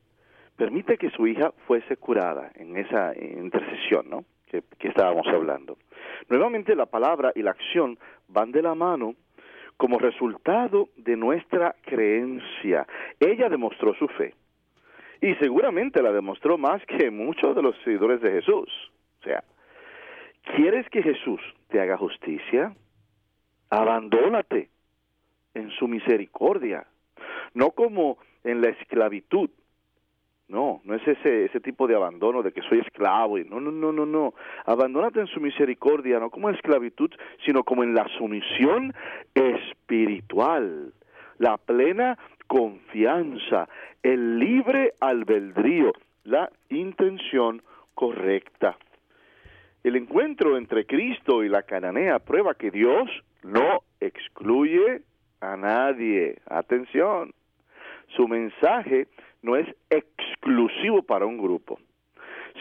permite que su hija fuese curada en esa intercesión ¿no? que, que estábamos hablando. Nuevamente la palabra y la acción van de la mano como resultado de nuestra creencia. Ella demostró su fe y seguramente la demostró más que muchos de los seguidores de Jesús. O sea, ¿quieres que Jesús te haga justicia? Abandónate en su misericordia, no como en la esclavitud. No, no es ese, ese tipo de abandono de que soy esclavo. Y no, no, no, no, no. Abandónate en su misericordia, no como esclavitud, sino como en la sumisión espiritual, la plena confianza, el libre albedrío, la intención correcta. El encuentro entre Cristo y la cananea prueba que Dios no excluye a nadie. Atención, su mensaje no es exclusivo para un grupo,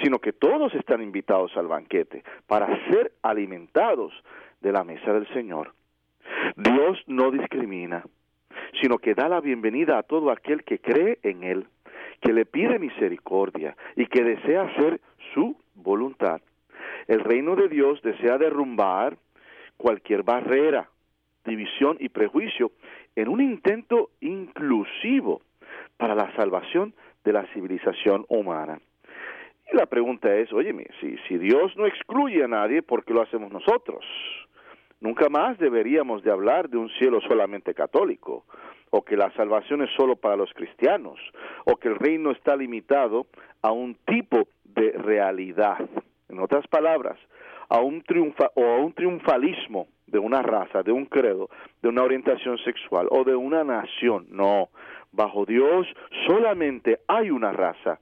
sino que todos están invitados al banquete para ser alimentados de la mesa del Señor. Dios no discrimina, sino que da la bienvenida a todo aquel que cree en Él, que le pide misericordia y que desea hacer su voluntad. El reino de Dios desea derrumbar cualquier barrera, división y prejuicio en un intento inclusivo para la salvación de la civilización humana. Y la pregunta es, óyeme, si, si Dios no excluye a nadie, ¿por qué lo hacemos nosotros? Nunca más deberíamos de hablar de un cielo solamente católico, o que la salvación es solo para los cristianos, o que el reino está limitado a un tipo de realidad. En otras palabras, a un triunfa o a un triunfalismo de una raza, de un credo, de una orientación sexual o de una nación. No, bajo Dios solamente hay una raza,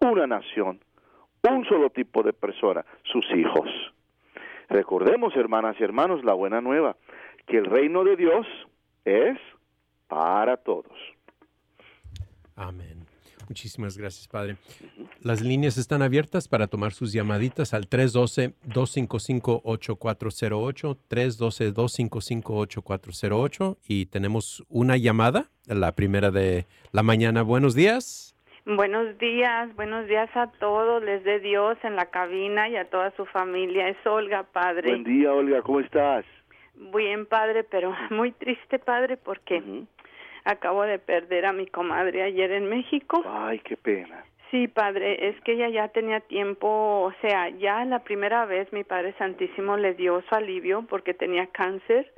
una nación, un solo tipo de persona, sus hijos. Recordemos, hermanas y hermanos, la buena nueva, que el reino de Dios es para todos. Amén. Muchísimas gracias, Padre. Las líneas están abiertas para tomar sus llamaditas al 312-255-8408, 312-255-8408 y tenemos una llamada, la primera de la mañana. Buenos días. Buenos días, buenos días a todos, les dé Dios en la cabina y a toda su familia. Es Olga, padre. Buen día, Olga, ¿cómo estás? Bien, padre, pero muy triste, padre, porque acabo de perder a mi comadre ayer en México. Ay, qué pena. Sí, padre, es que ella ya tenía tiempo, o sea, ya la primera vez mi Padre Santísimo le dio su alivio porque tenía cáncer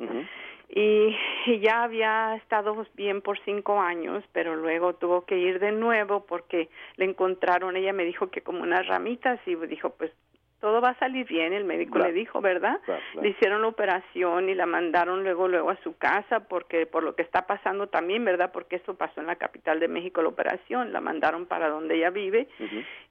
y, ya había estado bien por cinco años, pero luego tuvo que ir de nuevo porque le encontraron, ella me dijo que como unas ramitas y dijo, pues todo va a salir bien, el médico le dijo, ¿verdad? Le hicieron la operación y la mandaron luego luego a su casa porque por lo que está pasando también, ¿verdad? Porque eso pasó en la capital de México la operación, la mandaron para donde ella vive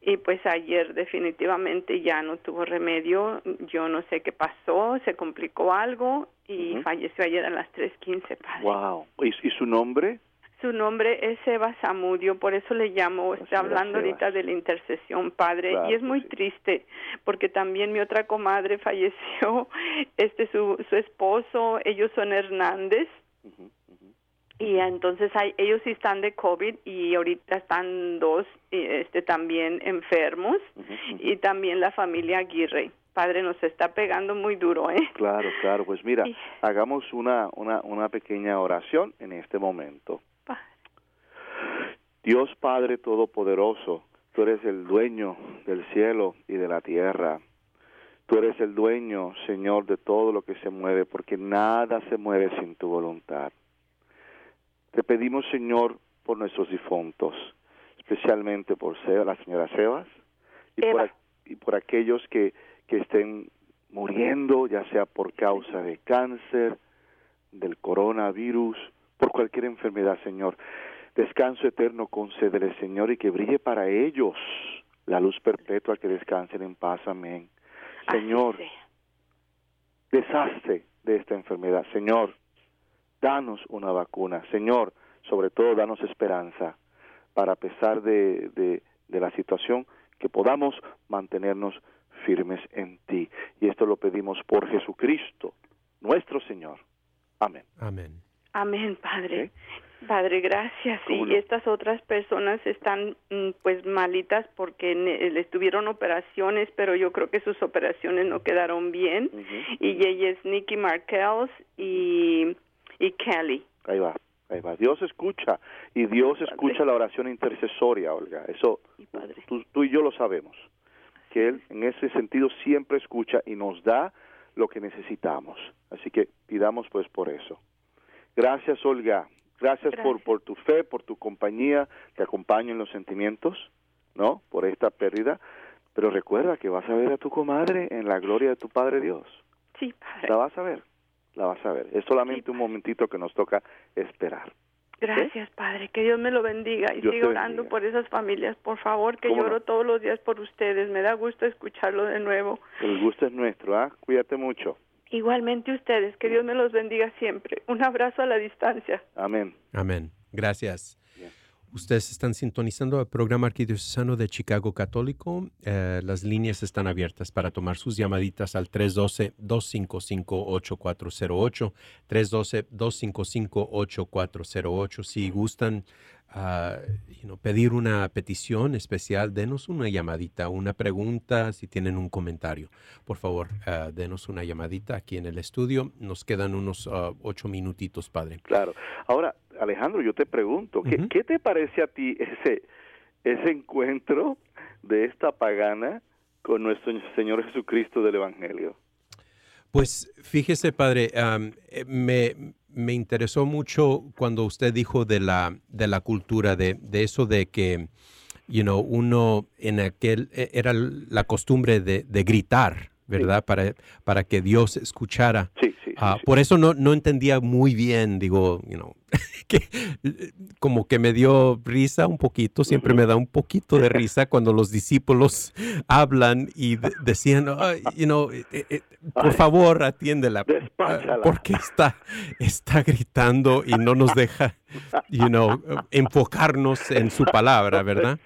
y pues ayer definitivamente ya no tuvo remedio, yo no sé qué pasó, se complicó algo y falleció ayer a las 3:15, padre. Wow. ¿Y su nombre? Su nombre es Eva Zamudio, por eso le llamo, está hablando ahorita de la intercesión, padre, y es muy triste porque también mi otra comadre falleció, este su, su esposo, ellos son Hernández. Y entonces hay, ellos sí están de COVID y ahorita están dos este también enfermos y también la familia Aguirre. Padre, nos está pegando muy duro, ¿eh? Claro, claro. Pues mira, hagamos una, una, una pequeña oración en este momento. Dios Padre Todopoderoso, tú eres el dueño del cielo y de la tierra. Tú eres el dueño, Señor, de todo lo que se mueve, porque nada se mueve sin tu voluntad. Te pedimos, Señor, por nuestros difuntos, especialmente por la señora Sebas y por, y por, aquellos que, que estén muriendo, ya sea por causa de cáncer, del coronavirus, por cualquier enfermedad, Señor. Descanso eterno concédele, Señor, y que brille para ellos la luz perpetua, que descansen en paz. Amén. Señor, deshazte de esta enfermedad. Señor, danos una vacuna. Señor, sobre todo, danos esperanza para, a pesar de, de, de la situación, que podamos mantenernos firmes en ti. Y esto lo pedimos por Jesucristo, nuestro Señor. Amén. Amén. Amén, Padre. Padre, gracias. Y estas otras personas están mm, pues malitas porque les tuvieron operaciones, pero yo creo que sus operaciones no quedaron bien. Y ella es Nikki Markells y, y Kelly. Ahí va, ahí va. Dios escucha y Dios escucha la oración intercesoria, Olga. Eso tú, tú y yo lo sabemos. Que Él en ese sentido siempre escucha y nos da lo que necesitamos. Así que pidamos pues por eso. Gracias, Olga. Gracias, Por, por tu fe, por tu compañía. Te acompaño en los sentimientos, ¿no? Por esta pérdida. Pero recuerda que vas a ver a tu comadre en la gloria de tu Padre Dios. Sí, Padre. La vas a ver, la vas a ver. Es solamente un momentito que nos toca esperar. Gracias, Padre. Que Dios me lo bendiga y siga orando por esas familias, por favor, que lloro todos los días por ustedes. Me da gusto escucharlo de nuevo. El gusto es nuestro, ¿ah? Cuídate mucho. Igualmente ustedes, que Dios me los bendiga siempre. Un abrazo a la distancia. Amén. Amén. Gracias. Ustedes están sintonizando el programa arquidiocesano de Chicago Católico. Eh, las líneas están abiertas para tomar sus llamaditas al 312-255-8408. 312-255-8408. Si gustan pedir una petición especial, denos una llamadita, una pregunta, si tienen un comentario. Por favor, uh, denos una llamadita aquí en el estudio. Nos quedan unos ah, ocho minutitos, padre. Claro. Ahora, Alejandro, yo te pregunto, ¿qué, ¿qué te parece a ti ese, ese encuentro de esta pagana con nuestro Señor Jesucristo del Evangelio? Pues fíjese, padre, eh, me, me interesó mucho cuando usted dijo de la, de la cultura, de, de eso de que, you know, uno en aquel, e, era la costumbre de, de gritar, ¿verdad? Para, para que Dios escuchara. Sí, por eso no, no entendía muy bien, digo, you know, que como que me dio risa un poquito, siempre me da un poquito de risa cuando los discípulos hablan y decían, you know, eh, eh, eh, por favor atiéndela, ah, porque está, está gritando y no nos deja, you know, enfocarnos en su palabra, ¿verdad?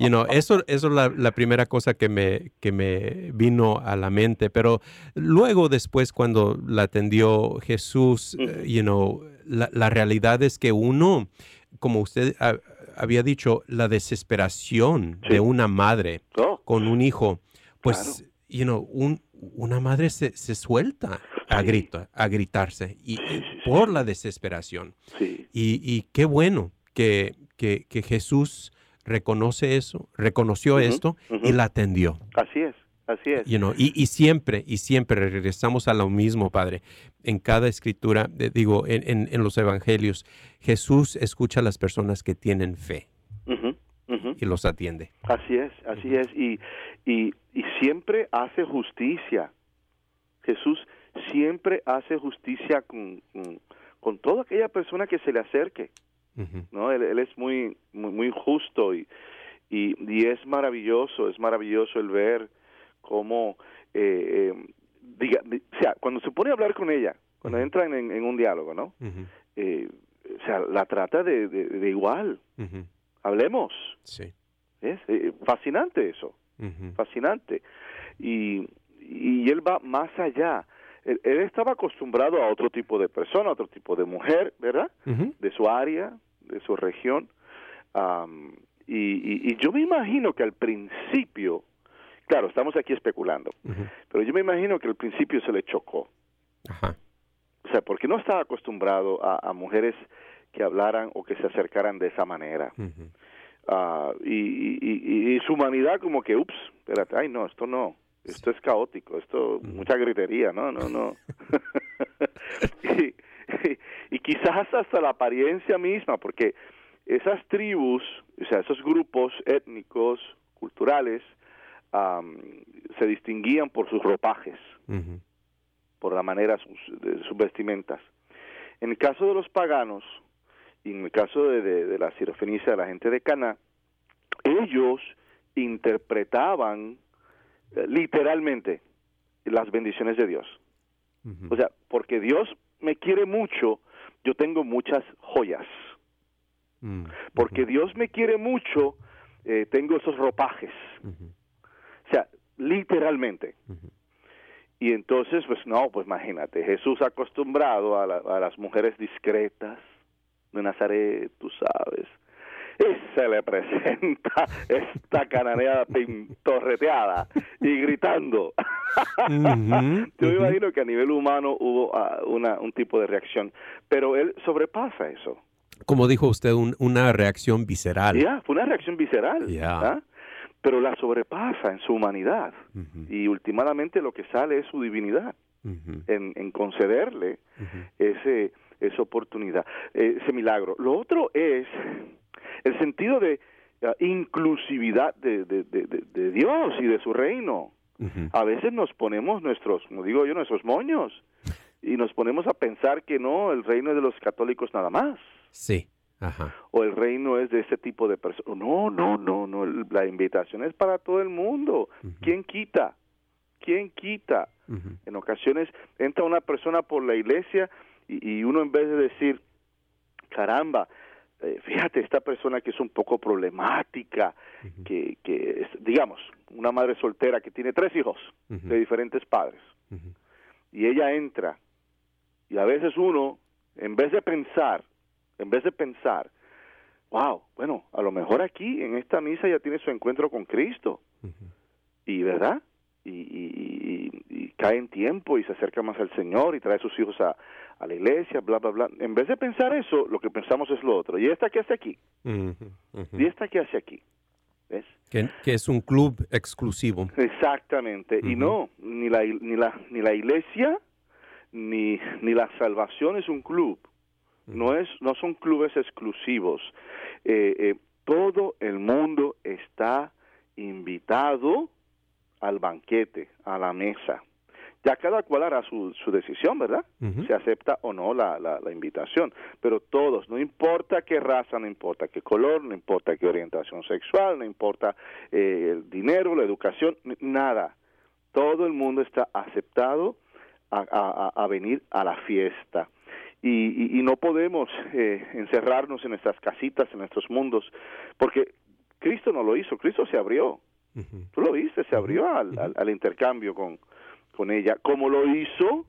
You know, eso, eso es la, primera cosa que me, que me vino a la mente, pero luego después cuando la atendió Jesús, you know, la, realidad es que uno, como usted había dicho, la desesperación de una madre oh. con un hijo, pues, you know, un, una madre se, se suelta a, a gritarse y, por la desesperación. Y, y, qué bueno que, que, que Jesús reconoce eso, reconoció esto y la atendió. Así es. Así es. y, y, siempre, y siempre regresamos a lo mismo, Padre. En cada escritura, digo, en, en, los evangelios, Jesús escucha a las personas que tienen fe y los atiende. Así es, así es. Y, y, y siempre hace justicia. Jesús siempre hace justicia con, con, toda aquella persona que se le acerque. ¿No? Él, es muy, muy, muy justo y, y, y, es maravilloso, es maravilloso el ver cómo, eh, eh, diga, o sea, cuando se pone a hablar con ella, cuando entran en, un diálogo, ¿no? eh, o sea, la trata de, de, igual. Hablemos. Sí. Es eh, fascinante eso, fascinante. Y, y él va más allá. Él, estaba acostumbrado a otro tipo de persona, a otro tipo de mujer, ¿verdad? De su área, de su región. y, y, y, yo me imagino que al principio Claro, estamos aquí especulando, pero yo me imagino que al principio se le chocó. O sea, porque no estaba acostumbrado a, mujeres que hablaran o que se acercaran de esa manera. Ah, y, y, su humanidad como que, ups, espérate, ay no, esto no, esto es caótico, esto, mucha gritería, no, no, no. y, y, quizás hasta la apariencia misma, porque esas tribus, o sea, esos grupos étnicos, culturales, se distinguían por sus ropajes, por la manera de sus vestimentas. En el caso de los paganos, y en el caso de, la sirofenicia de la gente de Cana, ellos interpretaban literalmente las bendiciones de Dios. O sea, porque Dios me quiere mucho, yo tengo muchas joyas. Mm, porque Dios me quiere mucho, eh, tengo esos ropajes. O sea, literalmente. Y entonces, pues no, pues imagínate, Jesús acostumbrado a, a las mujeres discretas de Nazaret, tú sabes, y se le presenta esta cananeada pintorreteada y gritando. Yo me imagino que a nivel humano hubo uh, una, un tipo de reacción, pero él sobrepasa eso. Como dijo usted, una reacción visceral. Ya, fue una reacción visceral. Ya pero la sobrepasa en su humanidad y últimamente lo que sale es su divinidad en, concederle ese esa oportunidad, eh, ese milagro. Lo otro es el sentido de inclusividad de, de, Dios y de su reino. A veces nos ponemos nuestros, como digo yo, nuestros moños y nos ponemos a pensar que no, el reino es de los católicos nada más. Sí o el reino es de ese tipo de personas. No, no, no, no, la invitación es para todo el mundo. ¿Quién quita? ¿quién quita? En ocasiones entra una persona por la iglesia y, uno en vez de decir, caramba, eh, fíjate, esta persona que es un poco problemática, que, que es, digamos, una madre soltera que tiene tres hijos de diferentes padres, y ella entra, y a veces uno, en vez de pensar, en vez de pensar, wow, bueno, a lo mejor aquí en esta misa ya tiene su encuentro con Cristo. Y, ¿verdad? Y, y, cae en tiempo y se acerca más al Señor y trae a sus hijos a, la iglesia, bla, bla, bla. En vez de pensar eso, lo que pensamos es lo otro. ¿Y esta qué hace aquí? ¿Y esta qué hace aquí? ¿Ves? Que, es un club exclusivo. Exactamente. Y no, ni la, ni la, ni la iglesia ni, ni la salvación es un club. No, es, no son clubes exclusivos. Eh, eh, todo el mundo está invitado al banquete, a la mesa. Ya cada cual hará su, su decisión, ¿verdad? Se acepta o no la, la, invitación. Pero todos, no importa qué raza, no importa qué color, no importa qué orientación sexual, no importa eh, el dinero, la educación, nada. Todo el mundo está aceptado a, a venir a la fiesta y, no podemos eh, encerrarnos en nuestras casitas, en nuestros mundos, porque Cristo no lo hizo, Cristo se abrió. Tú lo viste, se abrió al, al, intercambio con, con ella, como lo hizo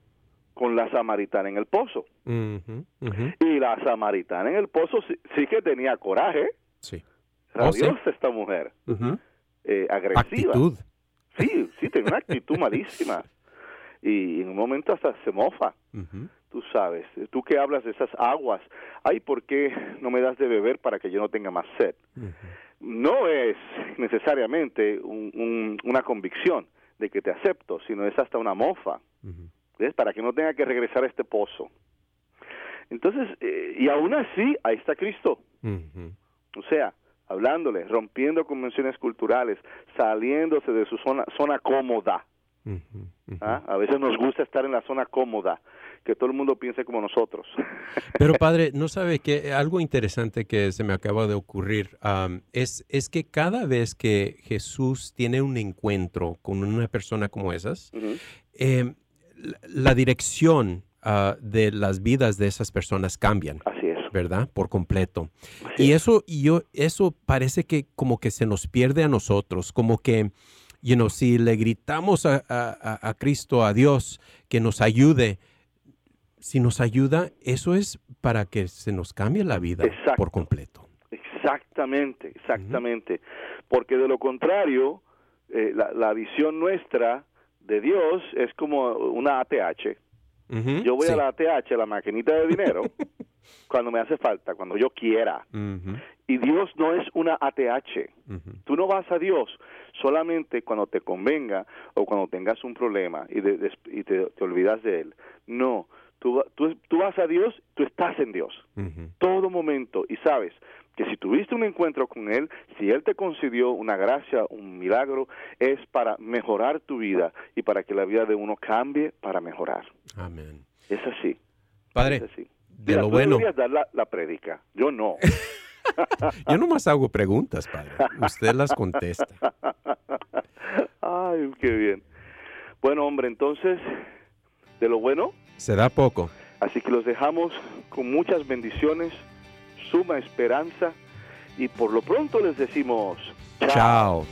con la samaritana en el pozo. Y la samaritana en el pozo sí, que tenía coraje. Sí. Rabiosa oh, esta mujer. eh, agresiva. Actitud. Sí, sí, tenía una actitud malísima. Y en un momento hasta se mofa tú sabes, tú que hablas de esas aguas, ay, ¿por qué no me das de beber para que yo no tenga más sed? No es necesariamente una convicción de que te acepto, sino es hasta una mofa, ¿ves? Para que no tenga que regresar a este pozo. Entonces, eh, y aún así, ahí está Cristo. O sea, hablándole, rompiendo convenciones culturales, saliéndose de su zona, zona cómoda. ¿Ah? A veces nos gusta estar en la zona cómoda, que todo el mundo piense como nosotros. Pero padre, ¿no sabe que algo interesante que se me acaba de ocurrir es, es que cada vez que Jesús tiene un encuentro con una persona como esas, em, la, dirección ah, de las vidas de esas personas cambian. Así es. ¿Verdad? Por completo. y eso, y yo, eso parece que como que se nos pierde a nosotros, como que, you know, si le gritamos a, a, a Cristo, a Dios, que nos ayude, si nos ayuda, eso es para que se nos cambie la vida por completo. Exactamente, exactamente. Porque de lo contrario, eh, la, visión nuestra de Dios es como una ATH. yo voy a la ATH, la maquinita de dinero, cuando me hace falta, cuando yo quiera. Y Dios no es una ATH. Tú no vas a Dios solamente cuando te convenga o cuando tengas un problema y, y te, te olvidas de Él. No, Tú, tú, vas a Dios, tú estás en Dios. Todo momento. Y sabes que si tuviste un encuentro con Él, si Él te concedió una gracia, un milagro, es para mejorar tu vida y para que la vida de uno cambie para mejorar. Amén. Es así. Padre, es así. de lo bueno. dar la, la prédica. Yo no. Yo nomás hago preguntas, padre. Usted las contesta. Ay, qué bien. Bueno, hombre, entonces, de lo bueno, se da poco. Así que los dejamos con muchas bendiciones, suma esperanza y por lo pronto les decimos chao.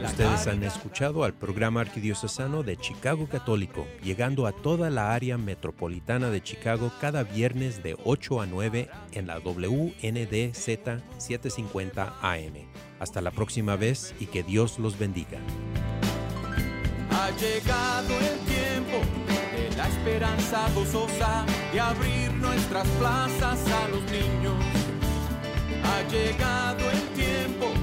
Ustedes han escuchado al programa arquidiocesano de Chicago Católico, llegando a toda la área metropolitana de Chicago cada viernes de 8 a 9 en la WNDZ 750 AM. Hasta la próxima vez y que Dios los bendiga. Ha llegado el tiempo de la esperanza gozosa de abrir nuestras plazas a los niños. Ha llegado el tiempo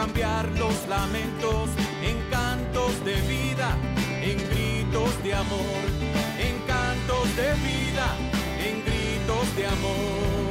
cambiar los lamentos en cantos de vida, en gritos de amor, en cantos de vida, en gritos de amor.